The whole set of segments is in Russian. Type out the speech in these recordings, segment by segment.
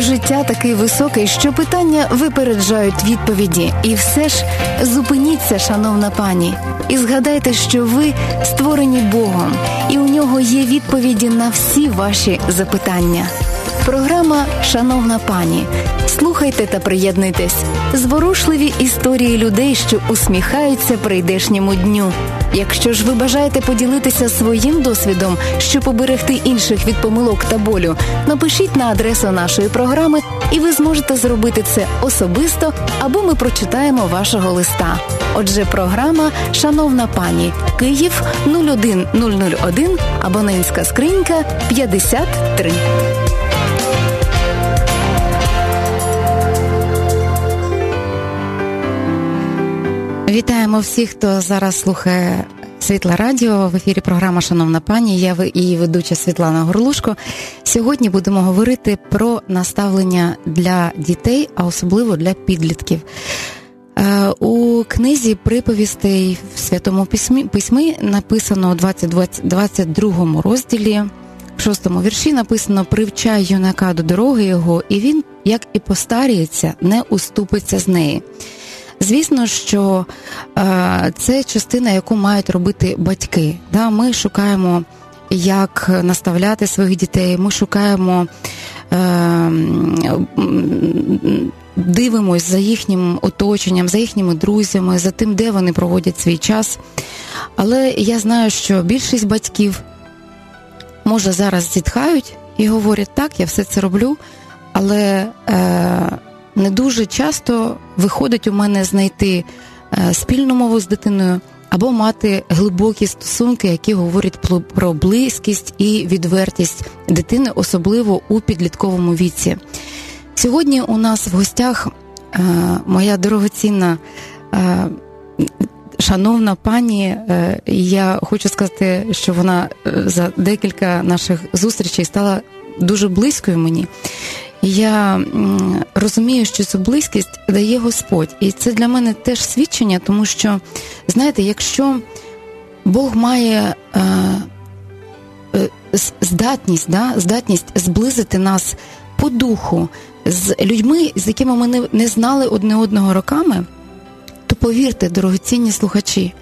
життя такий високий, що питання випереджають відповіді. І все ж зупиніться, шановна пані, і згадайте, що ви створені Богом, і у нього є відповіді на всі ваші запитання. Програма Шановна пані. Слухайте та приєднуйтесь. Зворушливі історії людей, що усміхаються прийдешньому дню. Якщо ж ви бажаєте поділитися своїм досвідом, щоб поберегти інших від помилок та болю, напишіть на адресу нашої програми, і ви зможете зробити це особисто, або ми прочитаємо вашого листа. Отже, програма Шановна пані Київ 01001, абонентська скринька 53. Вітаємо всіх, хто зараз слухає Світла Радіо в ефірі. Програма Шановна пані. Я і ведуча Світлана Горлушко. Сьогодні будемо говорити про наставлення для дітей, а особливо для підлітків. Е, у книзі приповістей в святому письмі письмі написано у 22 розділі, в шостому вірші написано Привчай юнака до дороги його, і він, як і постаріється, не уступиться з неї. Звісно, що е, це частина, яку мають робити батьки. Да? Ми шукаємо, як наставляти своїх дітей, ми шукаємо. Е, Дивимось за їхнім оточенням, за їхніми друзями, за тим, де вони проводять свій час. Але я знаю, що більшість батьків може зараз зітхають і говорять, так, я все це роблю, але е, не дуже часто виходить у мене знайти е, спільну мову з дитиною або мати глибокі стосунки, які говорять про близькість і відвертість дитини, особливо у підлітковому віці. Сьогодні у нас в гостях е, моя дорогоцінна. Е, шановна пані, я хочу сказати, що вона за декілька наших зустрічей стала дуже близькою мені я розумію, що цю близькість дає Господь. І це для мене теж свідчення, тому що, знаєте, якщо Бог має е, е, здатність, да, здатність зблизити нас по духу з людьми, з якими ми не, не знали одне одного роками, то повірте, дорогоцінні слухачі,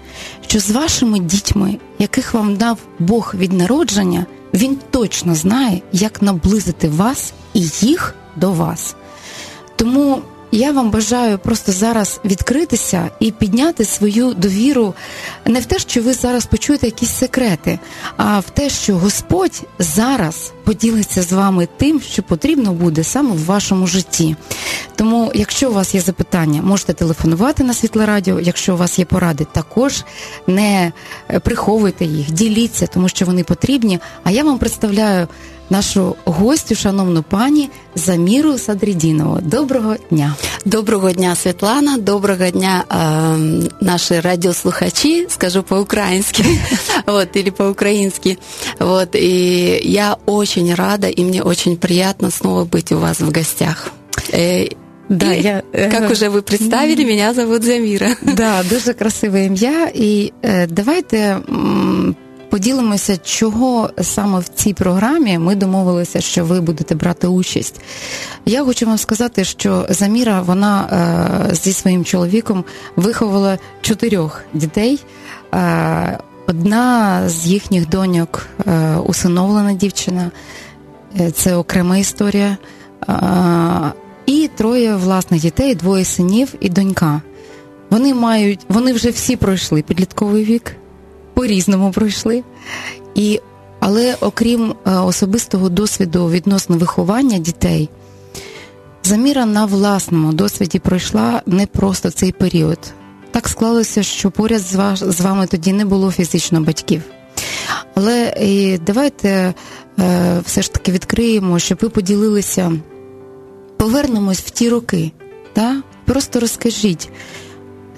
що з вашими дітьми, яких вам дав Бог від народження, він точно знає, як наблизити вас і їх до вас. Тому я вам бажаю просто зараз відкритися і підняти свою довіру не в те, що ви зараз почуєте якісь секрети, а в те, що Господь зараз поділиться з вами тим, що потрібно буде саме в вашому житті. Тому, якщо у вас є запитання, можете телефонувати на світле радіо. Якщо у вас є поради, також не приховуйте їх, діліться, тому що вони потрібні. А я вам представляю нашу гостю, шановну пані Заміру Садрідінову. Доброго дня. Доброго дня, Світлана. Доброго дня, э, наши радиослухачи, скажу по-украински, вот, или по-украински. Вот, и я очень рада, и мне очень приятно снова быть у вас в гостях. Э, да, і, я, Як уже ви представили, мене зовут Заміра. Да, дуже красиве ім'я. І е, давайте поділимося, чого саме в цій програмі ми домовилися, що ви будете брати участь. Я хочу вам сказати, що Заміра вона е, зі своїм чоловіком виховала чотирьох дітей. Е, одна з їхніх доньок е, усиновлена дівчина, це окрема історія. І троє власних дітей, двоє синів і донька. Вони мають, вони вже всі пройшли підлітковий вік по-різному пройшли. І, Але окрім е, особистого досвіду відносно виховання дітей, заміра на власному досвіді пройшла не просто цей період. Так склалося, що поряд з, вами тоді не було фізично батьків. Але і давайте е, все ж таки відкриємо, щоб ви поділилися, повернемось в ті роки. Да? Просто розкажіть,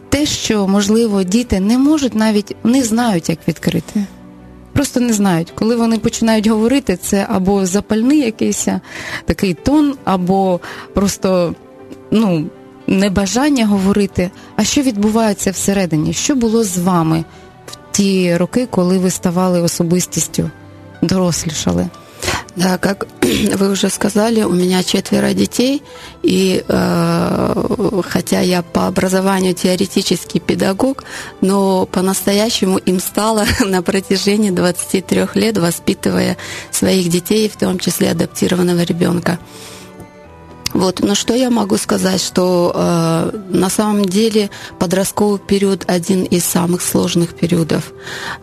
те, що, можливо, діти не можуть навіть не знають, як відкрити. Просто не знають. Коли вони починають говорити, це або запальний якийсь такий тон, або просто ну, небажання говорити. А що відбувається всередині? Що було з вами в ті роки, коли ви ставали особистістю, дорослішали? Да, как вы уже сказали, у меня четверо детей, и э, хотя я по образованию теоретический педагог, но по-настоящему им стало на протяжении 23 лет, воспитывая своих детей, в том числе адаптированного ребенка. Вот. Но что я могу сказать, что э, на самом деле подростковый период один из самых сложных периодов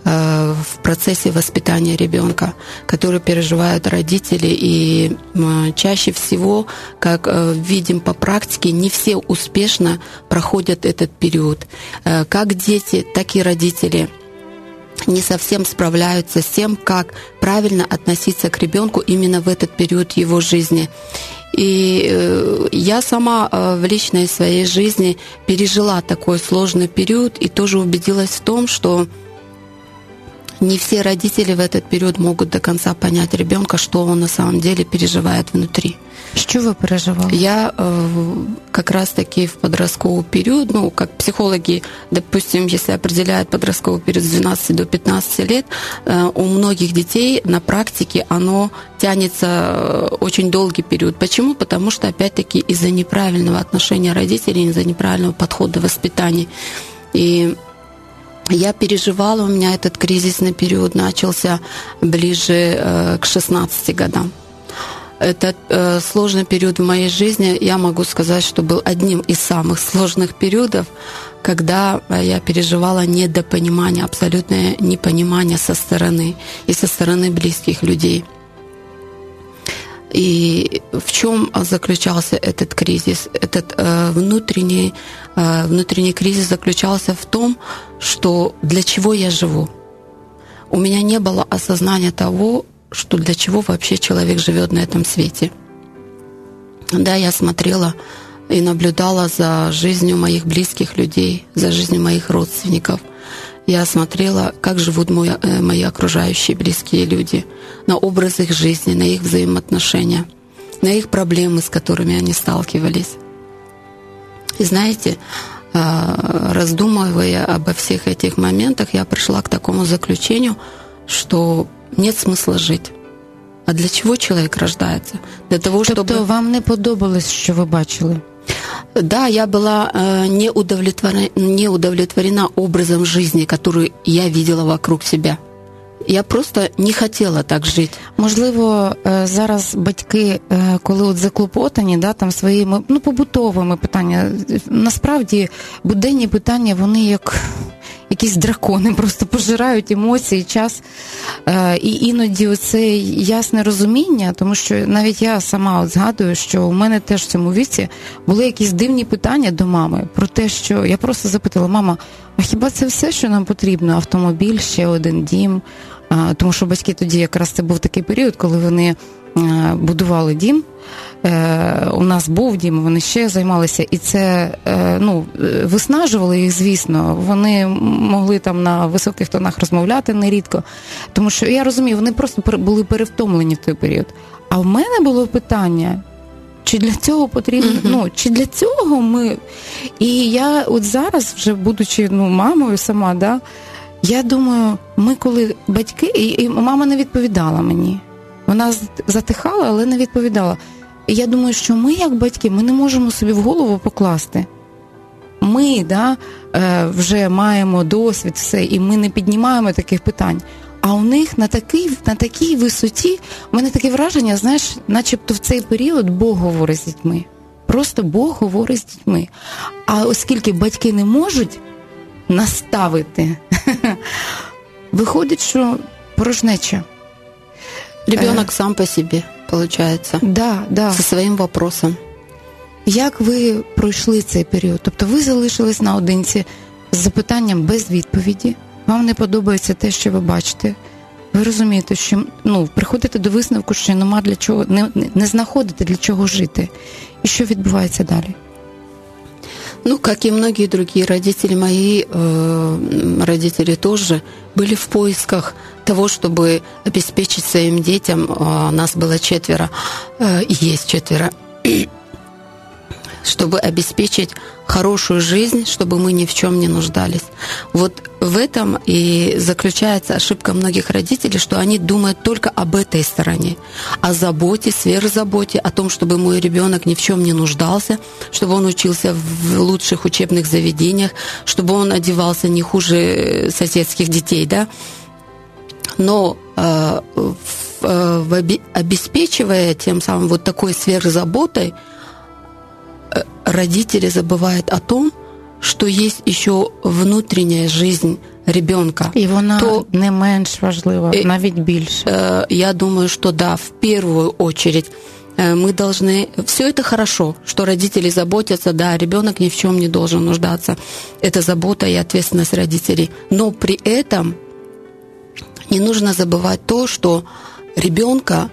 э, в процессе воспитания ребенка, который переживают родители, и э, чаще всего, как э, видим по практике, не все успешно проходят этот период. Э, как дети, так и родители не совсем справляются с тем, как правильно относиться к ребенку именно в этот период его жизни. И э, я сама э, в личной своей жизни пережила такой сложный период и тоже убедилась в том, что не все родители в этот период могут до конца понять ребенка, что он на самом деле переживает внутри. Что вы переживали? Я э, как раз-таки в подростковый период, ну, как психологи, допустим, если определяют подростковый период с 12 до 15 лет, э, у многих детей на практике оно тянется э, очень долгий период. Почему? Потому что, опять-таки, из-за неправильного отношения родителей, из-за неправильного подхода воспитания. И я переживала, у меня этот кризисный период начался ближе э, к 16 годам. Этот э, сложный период в моей жизни, я могу сказать, что был одним из самых сложных периодов, когда э, я переживала недопонимание, абсолютное непонимание со стороны и со стороны близких людей – и в чем заключался этот кризис? Этот э, внутренний, э, внутренний кризис заключался в том, что для чего я живу. У меня не было осознания того, что для чего вообще человек живет на этом свете. Да, я смотрела и наблюдала за жизнью моих близких людей, за жизнью моих родственников – я смотрела, как живут мои, э, мои окружающие близкие люди, на образ их жизни, на их взаимоотношения, на их проблемы, с которыми они сталкивались. И знаете, а, раздумывая обо всех этих моментах, я пришла к такому заключению, что нет смысла жить. А для чего человек рождається? Для того, тобто щоб... вам не подобалось, що ви бачили? Да, я была э, не, удовлетворена, не удовлетворена образом жизни, который я видела вокруг себя. Я просто не хотіла так жити. Можливо, е, зараз батьки, е, коли от заклопотані, да, там своїми ну побутовими питаннями, насправді буденні питання, вони як якісь дракони просто пожирають емоції, час. Е, і іноді це ясне розуміння, тому що навіть я сама от згадую, що у мене теж в цьому віці були якісь дивні питання до мами про те, що я просто запитала, мама, а хіба це все, що нам потрібно? Автомобіль, ще один дім. Тому що батьки тоді якраз це був такий період, коли вони будували дім. Е, у нас був дім, вони ще займалися, і це е, ну, виснажувало їх, звісно. Вони могли там на високих тонах розмовляти нерідко. Тому що я розумію, вони просто були перевтомлені в той період. А в мене було питання. Чи для цього потрібно, uh-huh. ну, чи для цього ми. І я от зараз, вже будучи ну, мамою сама, да, я думаю, ми коли батьки, і, і мама не відповідала мені. Вона затихала, але не відповідала. І я думаю, що ми, як батьки, ми не можемо собі в голову покласти. Ми да, е, вже маємо досвід, все, і ми не піднімаємо таких питань. А у них на такій на такій висоті у мене таке враження, знаєш, начебто в цей період Бог говорить з дітьми. Просто Бог говорить з дітьми. А оскільки батьки не можуть наставити, виходить, що порожнеча. Ребенок сам по собі, виходить. Да, да. Зі своїм вопросом. Як ви пройшли цей період? Тобто ви залишились наодинці з запитанням без відповіді, вам не подобається те, що ви бачите. Ви розумієте, що ну, приходите до висновку, що нема для чого, не, не знаходите для чого жити. І що відбувається далі? Ну, как и многие другие родители, мои э, родители тоже были в поисках того, чтобы обеспечить своим детям. Э, нас было четверо, э, есть четверо. Чтобы обеспечить хорошую жизнь, чтобы мы ни в чем не нуждались. Вот в этом и заключается ошибка многих родителей, что они думают только об этой стороне, о заботе, сверхзаботе, о том, чтобы мой ребенок ни в чем не нуждался, чтобы он учился в лучших учебных заведениях, чтобы он одевался не хуже соседских детей, да. Но э, э, обеспечивая тем самым вот такой сверхзаботой, Э, родители забывают о том, что есть еще внутренняя жизнь ребенка. І вона то, не менш важлива, э, навіть більше. Э, я думаю, что да, в первую очередь мы должны... Все это хорошо, что родители заботятся, да, ребенок ни в чем не должен нуждаться. Это забота и ответственность родителей. Но при этом не нужно забывать то, что ребенка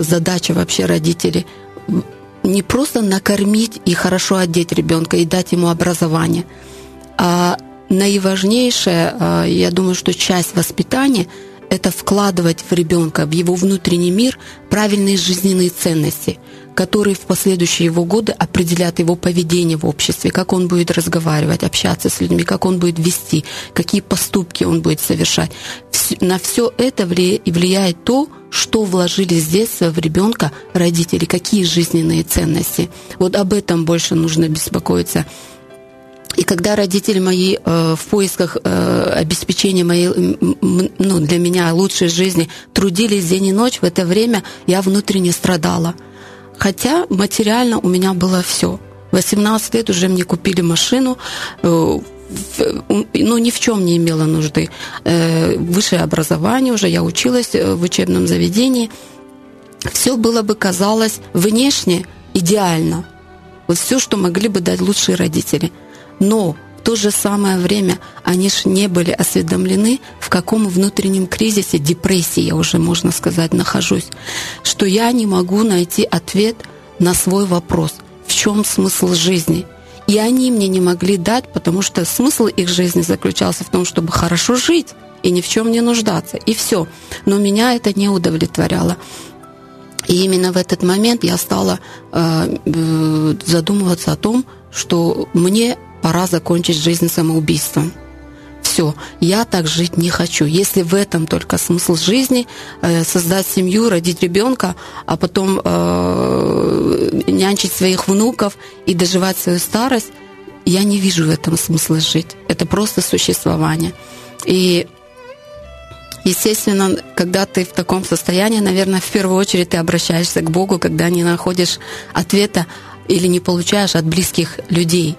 задача вообще родителей не просто накормить и хорошо одеть ребенка и дать ему образование, а наиважнейшая, я думаю, что часть воспитания – это вкладывать в ребенка, в его внутренний мир правильные жизненные ценности, которые в последующие его годы определят его поведение в обществе, как он будет разговаривать, общаться с людьми, как он будет вести, какие поступки он будет совершать. На все это влияет то, что вложили с детства в ребенка родители, какие жизненные ценности. Вот об этом больше нужно беспокоиться. И когда родители мои э, в поисках э, обеспечения моей, ну, для меня лучшей жизни трудились день и ночь, в это время я внутренне страдала. Хотя материально у меня было все. 18 лет уже мне купили машину, э, ну, ни в чем не имела нужды. Э, высшее образование уже, я училась э, в учебном заведении. Все было бы, казалось, внешне идеально. Вот все, что могли бы дать лучшие родители. Но то же самое время они же не были осведомлены, в каком внутреннем кризисе, депрессии, я уже, можно сказать, нахожусь, что я не могу найти ответ на свой вопрос, в чем смысл жизни – и они мне не могли дать, потому что смысл их жизни заключался в том, чтобы хорошо жить и ни в чем не нуждаться. И все. Но меня это не удовлетворяло. И именно в этот момент я стала э, э задумываться о том, что мне пора закончить жизнь самоубийством все, я так жить не хочу. Если в этом только смысл жизни, э, создать семью, родить ребенка, а потом э, нянчить своих внуков и доживать свою старость, я не вижу в этом смысла жить. Это просто существование. И Естественно, когда ты в таком состоянии, наверное, в первую очередь ты обращаешься к Богу, когда не находишь ответа или не получаешь от близких людей.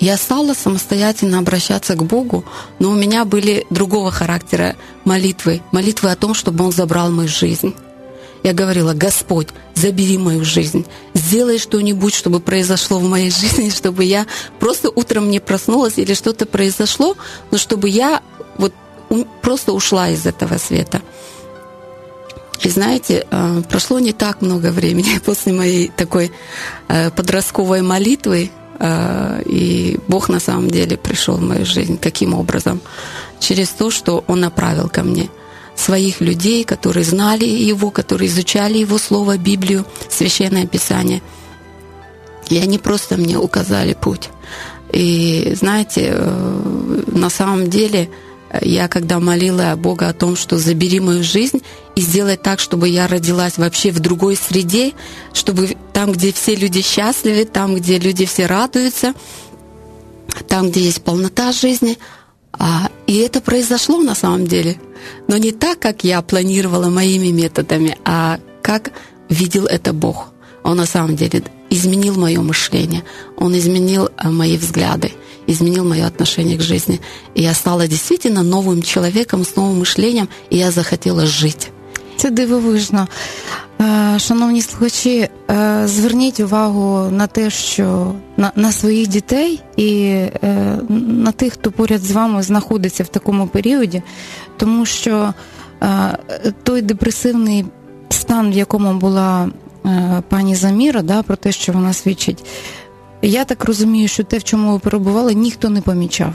Я стала самостоятельно обращаться к Богу, но у меня были другого характера молитвы, молитвы о том, чтобы Он забрал мою жизнь. Я говорила, Господь, забери мою жизнь, сделай что-нибудь, чтобы произошло в моей жизни, чтобы я просто утром не проснулась или что-то произошло, но чтобы я вот просто ушла из этого света. И знаете, э, прошло не так много времени после моей такой э, подростковой молитвы, и Бог на самом деле пришел в мою жизнь. Каким образом? Через то, что Он направил ко мне своих людей, которые знали Его, которые изучали Его Слово, Библию, Священное Писание. И они просто мне указали путь. И знаете, э, на самом деле я когда молила Бога о том, что забери мою жизнь и сделай так, чтобы я родилась вообще в другой среде, чтобы там, где все люди счастливы, там, где люди все радуются, там, где есть полнота жизни. А, и это произошло на самом деле. Но не так, как я планировала моими методами, а как видел это Бог. Он на самом деле изменил мое мышление, он изменил а, мои взгляды изменил мое отношение к жизни. И я стала действительно новым человеком с новым мышлением, и я захотела жить. Це дивовижно. Е, шановні слухачі, е, зверніть увагу на те, що на на своїх дітей і е, на тих, хто поряд з вами знаходиться в такому періоді, тому що той депресивний стан, в якому була пані Заміра, да, про те, що вона свідчить, я так розумію, що те, в чому ви перебували, ніхто не помічав.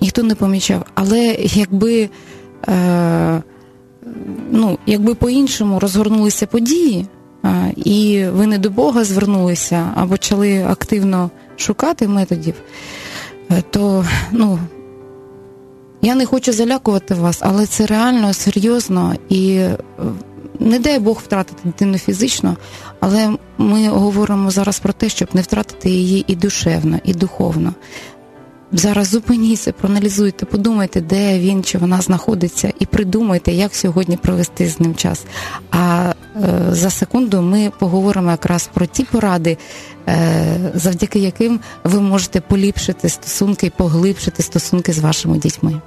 Ніхто не помічав. Але якби е, ну, якби по-іншому розгорнулися події, і ви не до Бога звернулися, а почали активно шукати методів, е, то ну, я не хочу залякувати вас, але це реально серйозно і е, не дай Бог втратити дитину фізично, але ми говоримо зараз про те, щоб не втратити її і душевно, і духовно. Зараз зупиніться, проаналізуйте, подумайте, де він чи вона знаходиться, і придумайте, як сьогодні провести з ним час. А е, за секунду ми поговоримо якраз про ті поради, е, завдяки яким ви можете поліпшити стосунки поглибшити стосунки з вашими дітьми.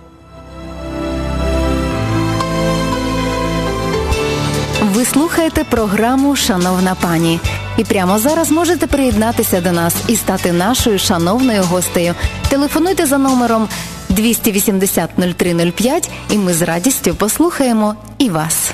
Ви слухаєте програму Шановна пані, і прямо зараз можете приєднатися до нас і стати нашою шановною гостею. Телефонуйте за номером 280 0305 і ми з радістю послухаємо і вас.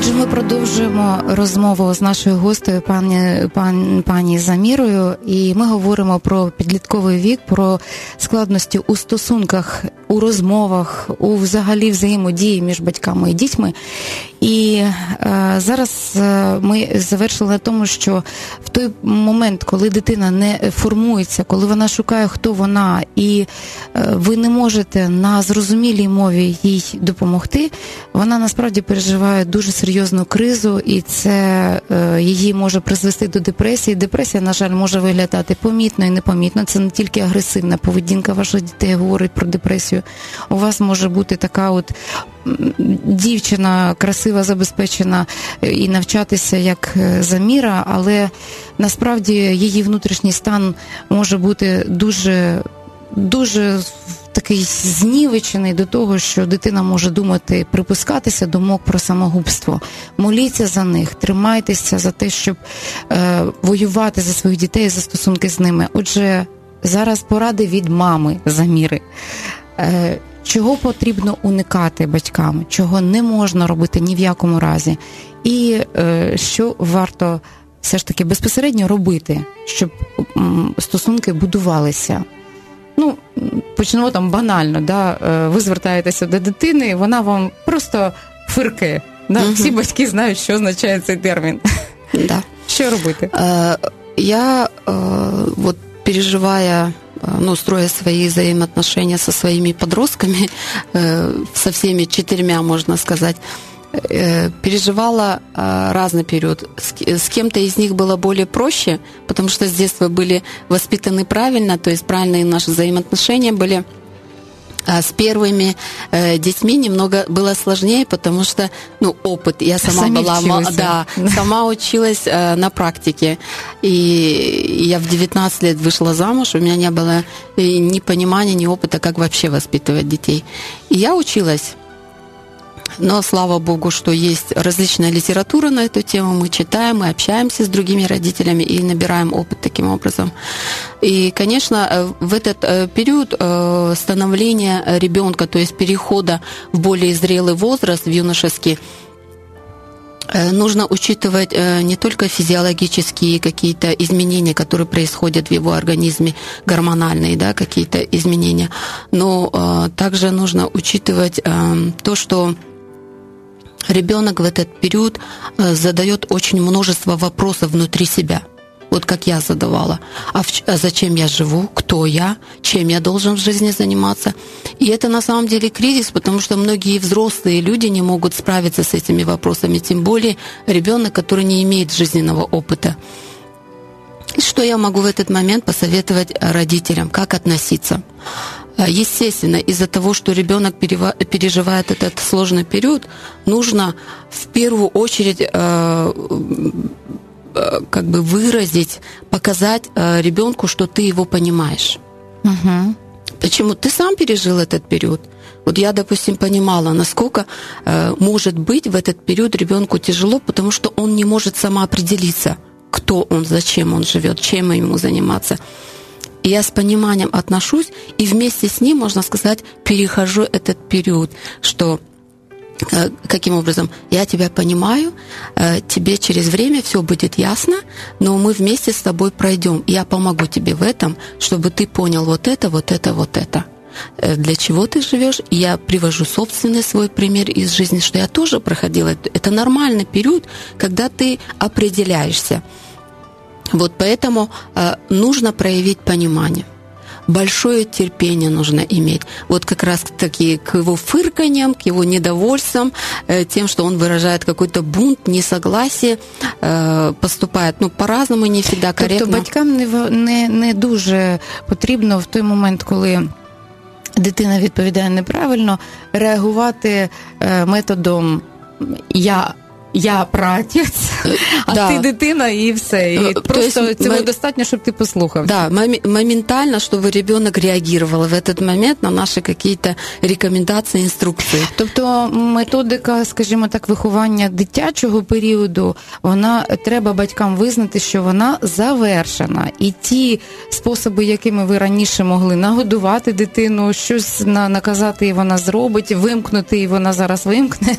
Отже, ми продовжуємо розмову з нашою гостею, пані пан, пані Замірою, і ми говоримо про підлітковий вік, про складності у стосунках, у розмовах, у взагалі взаємодії між батьками і дітьми. І е, зараз е, ми завершили на тому, що в той момент, коли дитина не формується, коли вона шукає, хто вона, і е, ви не можете на зрозумілій мові їй допомогти, вона насправді переживає дуже серйозну кризу, і це е, її може призвести до депресії. Депресія, на жаль, може виглядати помітно і непомітно. Це не тільки агресивна поведінка ваших дітей говорить про депресію. У вас може бути така от дівчина красива, забезпечена і навчатися як е, заміра, але насправді її внутрішній стан може бути дуже, дуже такий знівечений до того, що дитина може думати, припускатися думок про самогубство. Моліться за них, тримайтеся за те, щоб е, воювати за своїх дітей, за стосунки з ними. Отже, зараз поради від мами заміри. Е, чого потрібно уникати батькам, чого не можна робити ні в якому разі, і е, що варто все ж таки безпосередньо робити, щоб м, стосунки будувалися. Ну, почнемо там банально, да? Е, ви звертаєтеся до дитини, вона вам просто фирке. Да? Угу. Всі батьки знають, що означає цей термін. Да. Що робити? Е, я е, вот переживая Э, ну, строя свои взаимоотношения со своими подростками, э, со всеми четырьмя, можно сказать, э, переживала разный период. С кем-то из них было более проще, потому что с детства были воспитаны правильно, то есть правильные наши взаимоотношения были а с первыми э, детьми немного было сложнее, потому что, ну, опыт. Я сама Сами была, училась, да, сама училась э, на практике. И я в 19 лет вышла замуж, у меня не было ни понимания, ни опыта, как вообще воспитывать детей. И я училась но слава богу, что есть различная литература на эту тему. Мы читаем, мы общаемся с другими родителями и набираем опыт таким образом. И, конечно, э, в этот э, период э, становления ребенка, то есть перехода в более зрелый возраст, в юношеский, нужно учитывать не только физиологические какие-то изменения, которые происходят в его организме, гормональные да, какие-то изменения, но также нужно учитывать то, что ребенок в этот период э, задает очень множество вопросов внутри себя. Вот как я задавала. А, в, а зачем я живу? Кто я? Чем я должен в жизни заниматься? И это на самом деле кризис, потому что многие взрослые люди не могут справиться с этими вопросами, тем более ребенок, который не имеет жизненного опыта. Что я могу в этот момент посоветовать родителям? Как относиться? А, естественно, из-за того, что ребенок переживает этот сложный период, нужно в первую очередь э, э, как бы выразить, показать э, ребенку, что ты его понимаешь. Угу. Почему? Ты сам пережил этот период. Вот я, допустим, понимала, насколько э, может быть в этот период ребенку тяжело, потому что он не может самоопределиться, кто он, зачем он живет, чем ему заниматься. Я с пониманием отношусь, и вместе с ним, можно сказать, перехожу этот период, что э, каким образом? Я тебя понимаю, э, тебе через время все будет ясно, но мы вместе с тобой пройдем. Я помогу тебе в этом, чтобы ты понял вот это, вот это, вот это. для чего ты живешь. Я привожу собственный свой пример из жизни, что я тоже проходила. Это нормальный период, когда ты определяешься. Вот поэтому э, нужно проявить понимание большое терпение нужно иметь. Вот как раз таки к его фырканьям, к его недовольствам, э, тем, что он выражает какой-то бунт, несогласие, э, поступает ну, по-разному, не всегда корректно. Тобто батькам не, не, не дуже потрібно в той момент, коли дитина відповідає неправильно, реагувати методом я я пратець, а да. ти дитина і все. І просто есть, цього мы... достатньо, щоб ти послухав. Да, моментально, чтобы ребенок реагировал в этот момент на наши какие-то рекомендации, інструкції. Тобто методика, скажімо так, виховання дитячого періоду, вона треба батькам визнати, що вона завершена. І ті способи, якими ви раніше могли нагодувати дитину, щось наказати, і вона зробить, вимкнути, і вона зараз вимкне.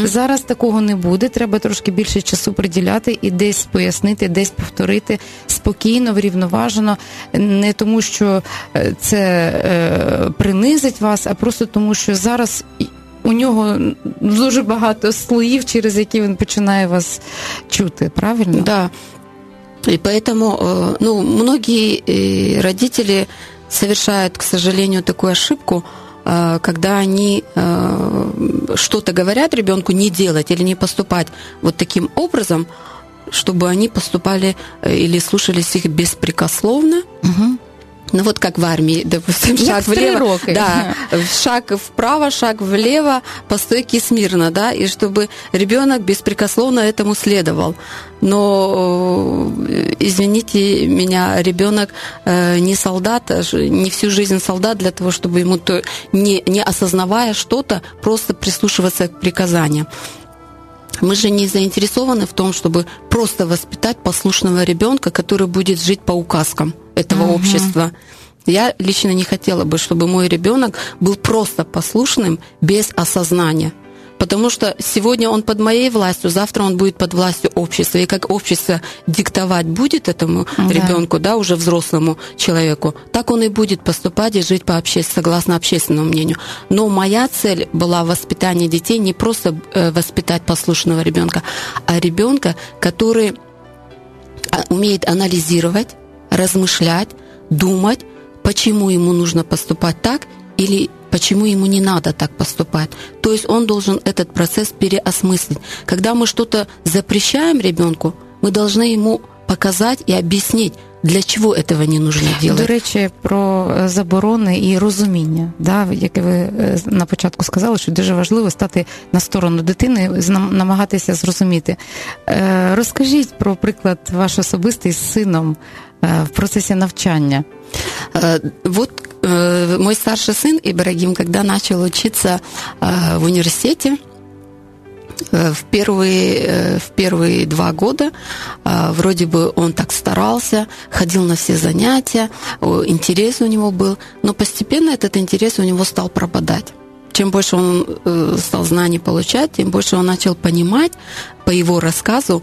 Зараз такого не буде буде, треба трошки більше часу приділяти і десь пояснити, десь повторити спокійно, врівноважено, не тому, що е, це е, принизить вас, а просто тому, що зараз. У нього дуже багато слоїв, через які він починає вас чути, правильно? Да. И поэтому э, ну, многие э, родители совершают, к сожалению, такую ошибку – Э, когда они э, что-то говорят ребенку не делать или не поступать вот таким образом, чтобы они поступали э, или слушались их беспрекословно. Угу. Ну вот как в армии, допустим, шаг влево, да, шаг вправо, шаг влево, по стойке смирно, да, и чтобы ребенок беспрекословно этому следовал. Но, э, извините меня, ребенок э, не солдат, а не всю жизнь солдат для того, чтобы ему, то, не, не осознавая что-то, просто прислушиваться к приказаниям. Мы же не заинтересованы в том, чтобы просто воспитать послушного ребенка, который будет жить по указкам этого угу. общества. Я лично не хотела бы, чтобы мой ребенок был просто послушным без осознания. Потому что сегодня он под моей властью, завтра он будет под властью общества. И как общество диктовать будет этому да. ребенку, да, уже взрослому человеку, так он и будет поступать и жить по обще... согласно общественному мнению. Но моя цель была в воспитании детей не просто э, воспитать послушного ребенка, а ребенка, который а, умеет анализировать, размышлять, думать, почему ему нужно поступать так или почему ему не надо так поступать. То есть он должен этот процесс переосмыслить. Когда мы что-то запрещаем ребенку, мы должны ему показать и объяснить, для чого этого не нужно делать? До речі, про заборони і розуміння, да, яке ви на початку сказали, що дуже важливо стати на сторону дитини, намагатися зрозуміти. Розкажіть про приклад ваш особистий з сином в процесі навчання. Вот мой старший сын Ибрагим, когда начал учиться в университете, в первые, в первые два года вроде бы он так старался, ходил на все занятия, интерес у него был, но постепенно этот интерес у него стал пропадать. Чем больше он стал знаний получать, тем больше он начал понимать по его рассказу,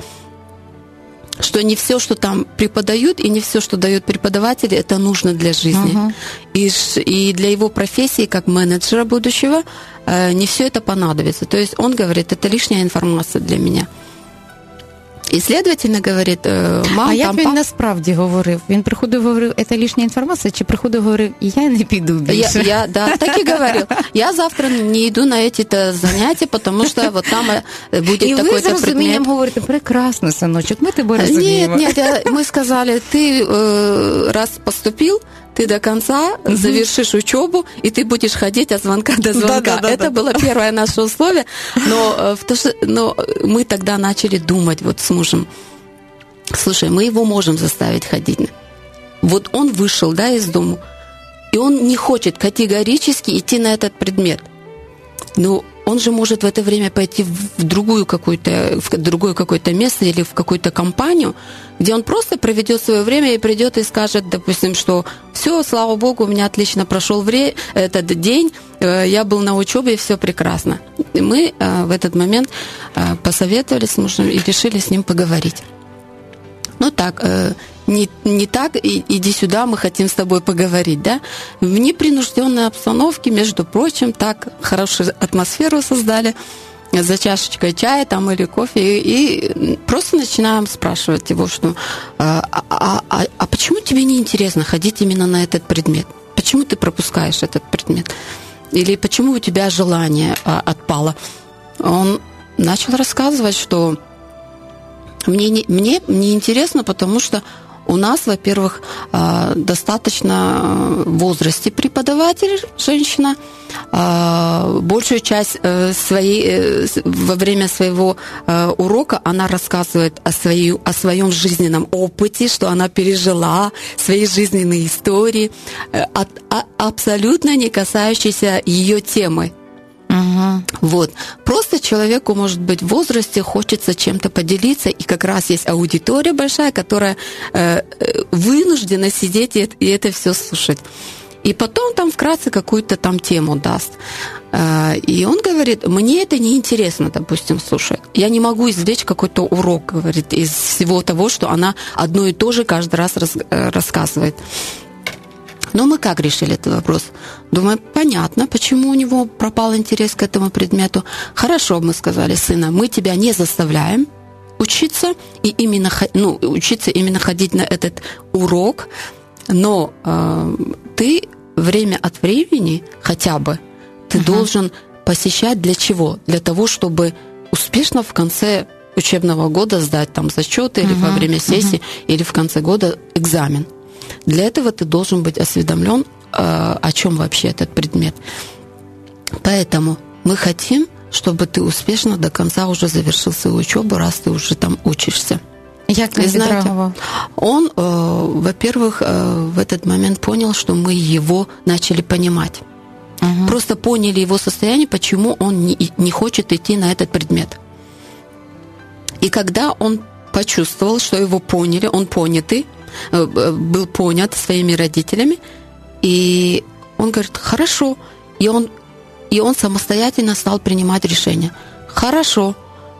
что не все, что там преподают, и не все, что дают преподаватели, это нужно для жизни. Uh-huh. И, и для его профессии как менеджера будущего э, не все это понадобится. То есть он говорит, это лишняя информация для меня. І слідовательно говорить, мам, а як там, він пап... насправді говорив? Він приходив говорив, це лишня інформація, чи приходив говорив, я не піду більше? Я, я, да, так и говорил. Я завтра не иду на эти занятия, потому что вот там будет и такой-то предмет. И вы с разумением говорите, прекрасно, сыночек, мы тобой разумеем. Нет, нет, мы сказали, ты э, раз поступил, ты до конца угу. завершишь учебу, и ты будешь ходить от звонка до звонка. Да, да, да, Это да, было первое наше условие, но, э, но мы тогда начали думать вот с мужем, слушай, мы его можем заставить ходить. Вот он вышел, да, из дома, и он не хочет категорически идти на этот предмет. Ну, он же может в это время пойти в другую какую-то, в другое какое-то место или в какую-то компанию, где он просто проведет свое время и придет и скажет, допустим, что все, слава богу, у меня отлично прошел вре- этот день, э, я был на учебе, и все прекрасно. И мы э, в этот момент э, посоветовались с мужем и решили с ним поговорить. Ну так, не, не так, и, иди сюда, мы хотим с тобой поговорить, да? В непринужденной обстановке, между прочим, так хорошую атмосферу создали за чашечкой чая там или кофе, и, и просто начинаем спрашивать его, что а, а, а, а почему тебе не интересно ходить именно на этот предмет? Почему ты пропускаешь этот предмет? Или почему у тебя желание а, отпало? Он начал рассказывать, что мне не, мне не интересно, потому что у нас, во-первых, а, достаточно в возрасте преподаватель, женщина, а, большую часть э, своей, э, во время своего э, урока она рассказывает о, своей, о своем жизненном опыте, что она пережила, свои жизненные истории, абсолютно не касающиеся ее темы. Вот. Просто человеку, может быть, в возрасте хочется чем-то поделиться, и как раз есть аудитория большая, которая э, э вынуждена сидеть и, и это все слушать. И потом там вкратце какую-то там тему даст. Э, и он говорит, мне это не интересно, допустим, слушать. Я не могу извлечь какой-то урок, говорит, из всего того, что она одно и то же каждый раз э, рассказывает. Но мы как решили этот вопрос? Думаю, понятно, почему у него пропал интерес к этому предмету. Хорошо, мы сказали, сына, мы тебя не заставляем учиться и именно ну, учиться именно ходить на этот урок, но э, ты время от времени хотя бы ты uh-huh. должен посещать для чего? Для того, чтобы успешно в конце учебного года сдать там зачеты uh-huh. или во время сессии uh-huh. или в конце года экзамен. Для этого ты должен быть осведомлен, о чем вообще этот предмет. Поэтому мы хотим, чтобы ты успешно до конца уже завершил свою учебу, раз ты уже там учишься. Як не знаете, он, э, во-первых, э, в этот момент понял, что мы его начали понимать. Угу. Просто поняли его состояние, почему он не, не хочет идти на этот предмет. И когда он почувствовал, что его поняли, он понятый, Э, был понят своими родителями, и он говорит, хорошо, и он, и он самостоятельно стал принимать решения. Хорошо,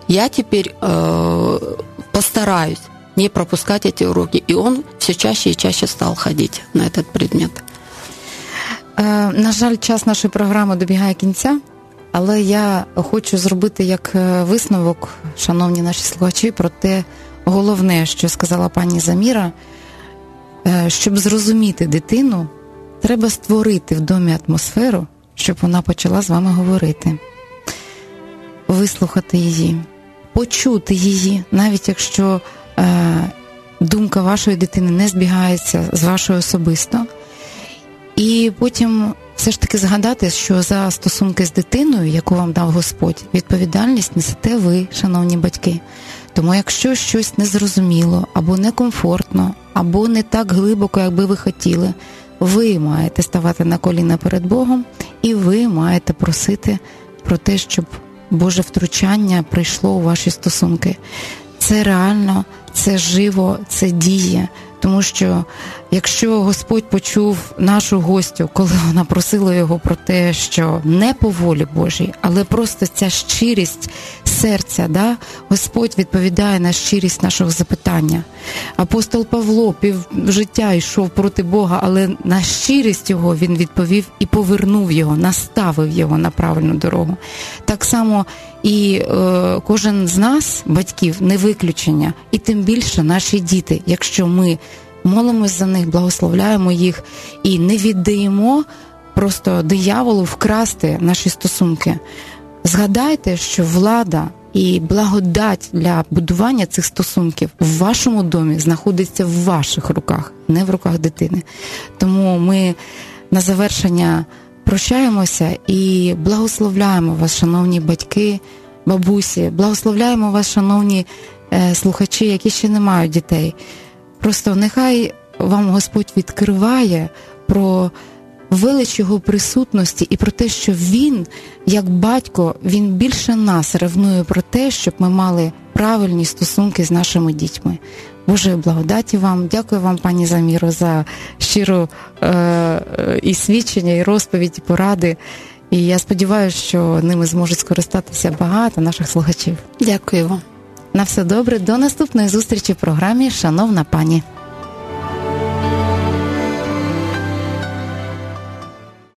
я теперь э, постараюсь не пропускать эти уроки. И он все чаще і чаще став ходити на этот предмет. Е, на жаль, час нашої програми добігає кінця, але я хочу зробити як е, висновок, шановні наші слухачі, про те головне, що сказала пані Заміра. Е, щоб зрозуміти дитину, треба створити в домі атмосферу, щоб вона почала з вами говорити, вислухати її, почути її, навіть якщо е, думка вашої дитини не збігається з вашою особисто. І потім все ж таки згадати, що за стосунки з дитиною, яку вам дав Господь, відповідальність несете ви, шановні батьки. Тому якщо щось незрозуміло або некомфортно, або не так глибоко, як би ви хотіли, ви маєте ставати на коліна перед Богом, і ви маєте просити про те, щоб Боже втручання прийшло у ваші стосунки. Це реально, це живо, це діє. Тому що якщо Господь почув нашу гостю, коли вона просила його про те, що не по волі Божій, але просто ця щирість серця, да, Господь відповідає на щирість нашого запитання. Апостол Павло пів життя йшов проти Бога, але на щирість його він відповів і повернув його, наставив його на правильну дорогу. Так само і е, кожен з нас, батьків, не виключення, і тим більше наші діти, якщо ми молимось за них, благословляємо їх і не віддаємо просто дияволу вкрасти наші стосунки. Згадайте, що влада і благодать для будування цих стосунків в вашому домі знаходиться в ваших руках, не в руках дитини. Тому ми на завершення прощаємося і благословляємо вас, шановні батьки, бабусі, благословляємо вас, шановні е, слухачі, які ще не мають дітей. Просто нехай вам Господь відкриває про велич його присутності і про те, що він, як батько, він більше нас ревнує про те, щоб ми мали правильні стосунки з нашими дітьми. Боже, благодаті вам, дякую вам, пані Заміро, за щиру е- і свідчення, і розповідь, і поради. І я сподіваюся, що ними зможуть скористатися багато наших слухачів. Дякую вам. На все добре, до наступної зустрічі в програмі, шановна пані.